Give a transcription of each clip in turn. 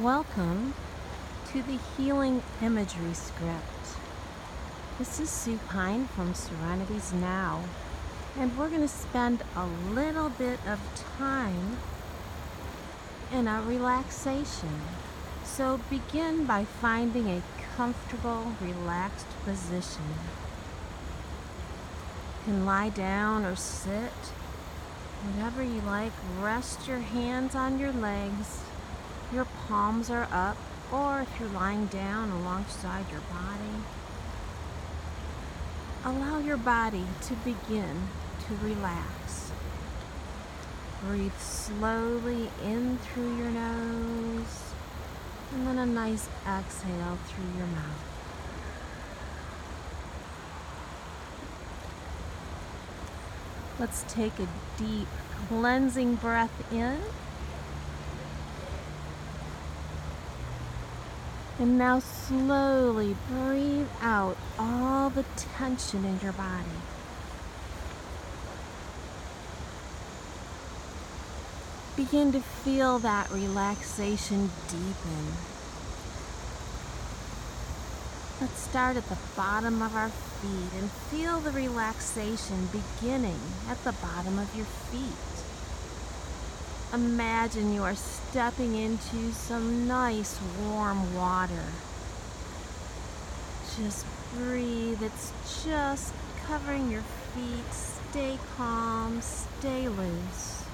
Welcome to the Healing Imagery Script. This is Sue Pine from Serenities Now, and we're going to spend a little bit of time in a relaxation. So begin by finding a comfortable, relaxed position. You can lie down or sit, whatever you like. Rest your hands on your legs your palms are up, or if you're lying down alongside your body, allow your body to begin to relax. Breathe slowly in through your nose, and then a nice exhale through your mouth. Let's take a deep cleansing breath in. And now slowly breathe out all the tension in your body. Begin to feel that relaxation deepen. Let's start at the bottom of our feet and feel the relaxation beginning at the bottom of your feet. Imagine you are stepping into some nice warm water. Just breathe. It's just covering your feet. Stay calm, stay loose.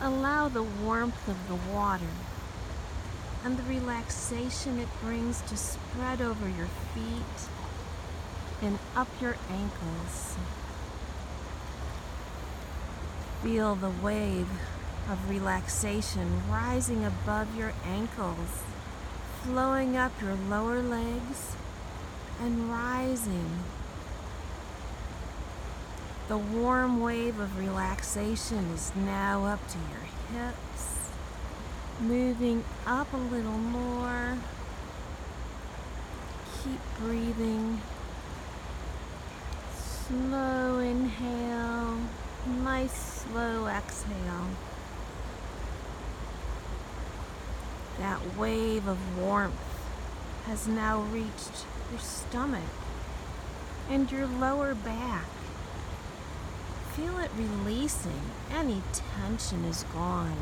Allow the warmth of the water and the relaxation it brings to spread over your feet and up your ankles. Feel the wave of relaxation rising above your ankles, flowing up your lower legs, and rising. The warm wave of relaxation is now up to your hips, moving up a little more. Keep breathing. Slow inhale. Nice slow exhale. That wave of warmth has now reached your stomach and your lower back. Feel it releasing. Any tension is gone.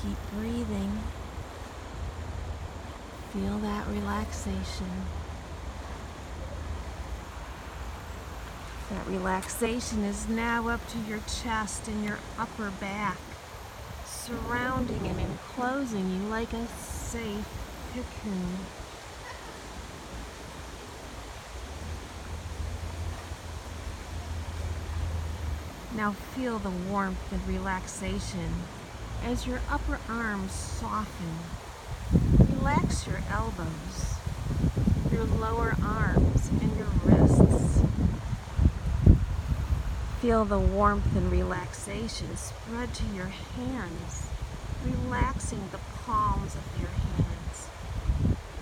Keep breathing. Feel that relaxation. That relaxation is now up to your chest and your upper back, surrounding and enclosing you like a safe cocoon. Now feel the warmth and relaxation as your upper arms soften. Relax your elbows, your lower arms, and your wrists. Feel the warmth and relaxation spread to your hands, relaxing the palms of your hands,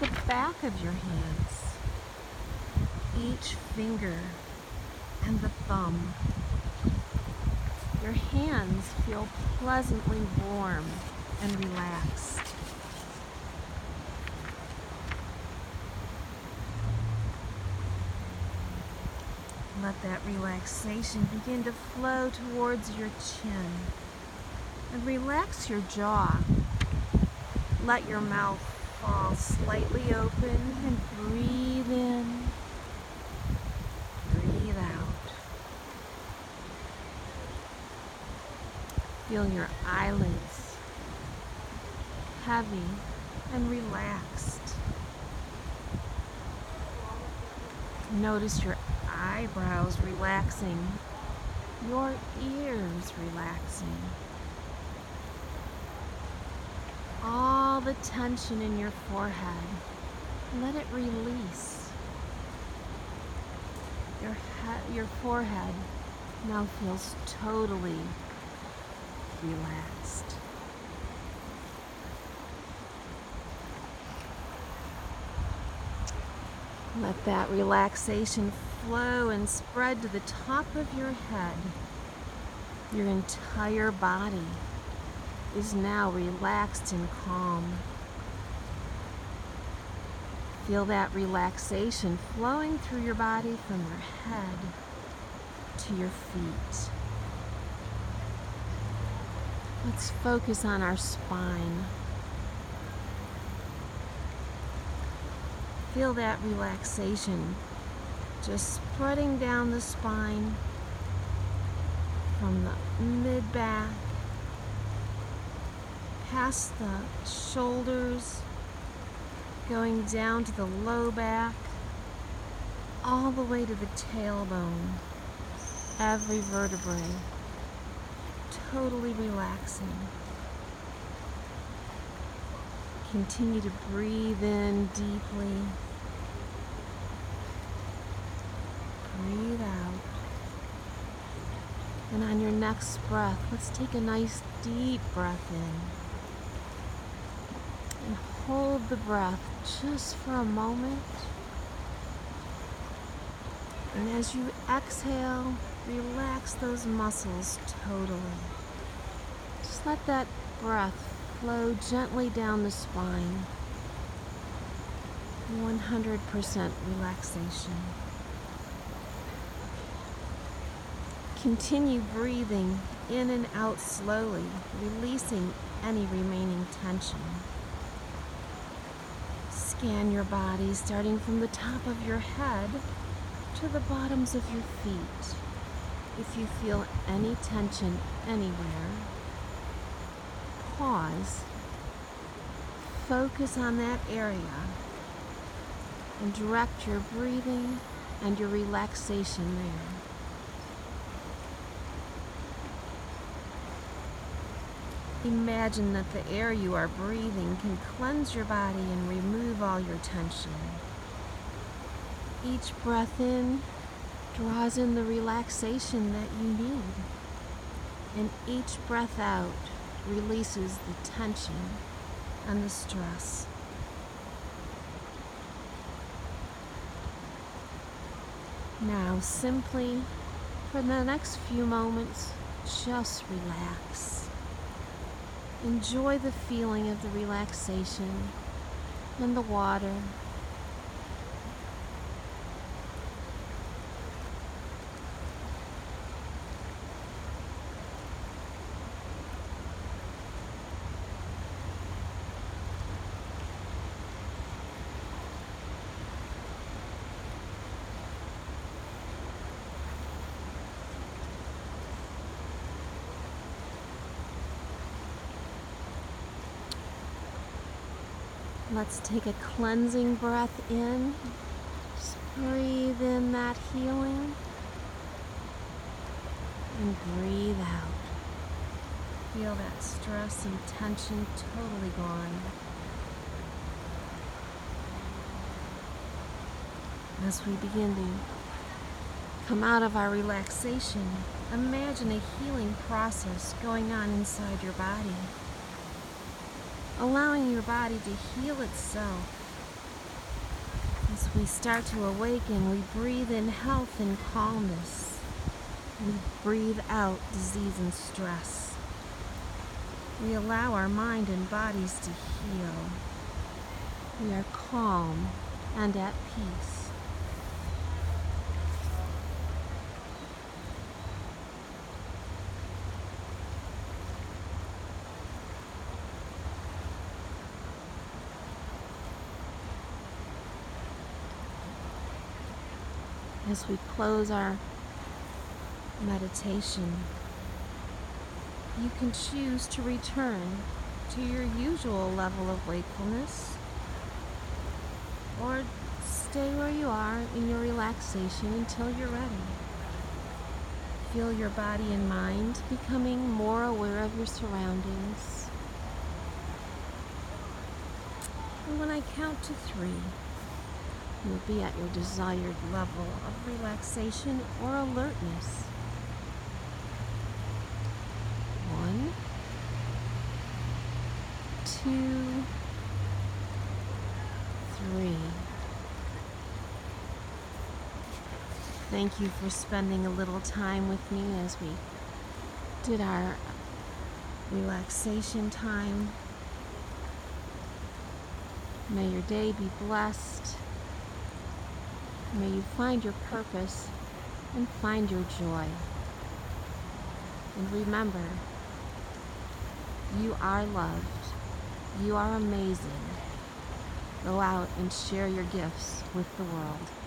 the back of your hands, each finger, and the thumb. Your hands feel pleasantly warm and relaxed. Let that relaxation begin to flow towards your chin. And relax your jaw. Let your mouth fall slightly open and breathe in. Breathe out. Feel your eyelids heavy and relaxed. Notice your eyebrows relaxing, your ears relaxing. All the tension in your forehead, let it release. Your, he- your forehead now feels totally relaxed. Let that relaxation flow and spread to the top of your head, your entire body. is now relaxed and calm. Feel that relaxation flowing through your body from your head to your feet. Let's focus on our spine. Feel that relaxation just spreading down the spine from the mid back past the shoulders, going down to the low back, all the way to the tailbone, every vertebrae, totally relaxing. Continue to breathe in deeply. Breathe out. And on your next breath, let's take a nice deep breath in and hold the breath just for a moment. And as you exhale, relax those muscles totally. Just let that breath flow gently down the spine. 100% relaxation. Continue breathing in and out slowly, releasing any remaining tension. Scan your body starting from the top of your head to the bottoms of your feet. If you feel any tension anywhere, pause, focus on that area, and direct your breathing and your relaxation there. Imagine that the air you are breathing can cleanse your body and remove all your tension. Each breath in draws in the relaxation that you need, and each breath out releases the tension and the stress. Now, simply for the next few moments, just relax. Enjoy the feeling of the relaxation and the water Let's take a cleansing breath in. Just breathe in that healing. And breathe out. Feel that stress and tension totally gone. As we begin to come out of our relaxation, imagine a healing process going on inside your body allowing your body to heal itself. As we start to awaken, we breathe in health and calmness. We breathe out disease and stress. We allow our mind and bodies to heal. We are calm and at peace. As we close our meditation, you can choose to return to your usual level of wakefulness or stay where you are in your relaxation until you're ready. Feel your body and mind becoming more aware of your surroundings. And when I count to three, You'll be at your desired level of relaxation or alertness. One, two, three. Thank you for spending a little time with me as we did our relaxation time. May your day be blessed. May you find your purpose and find your joy. And remember, you are loved. You are amazing. Go out and share your gifts with the world.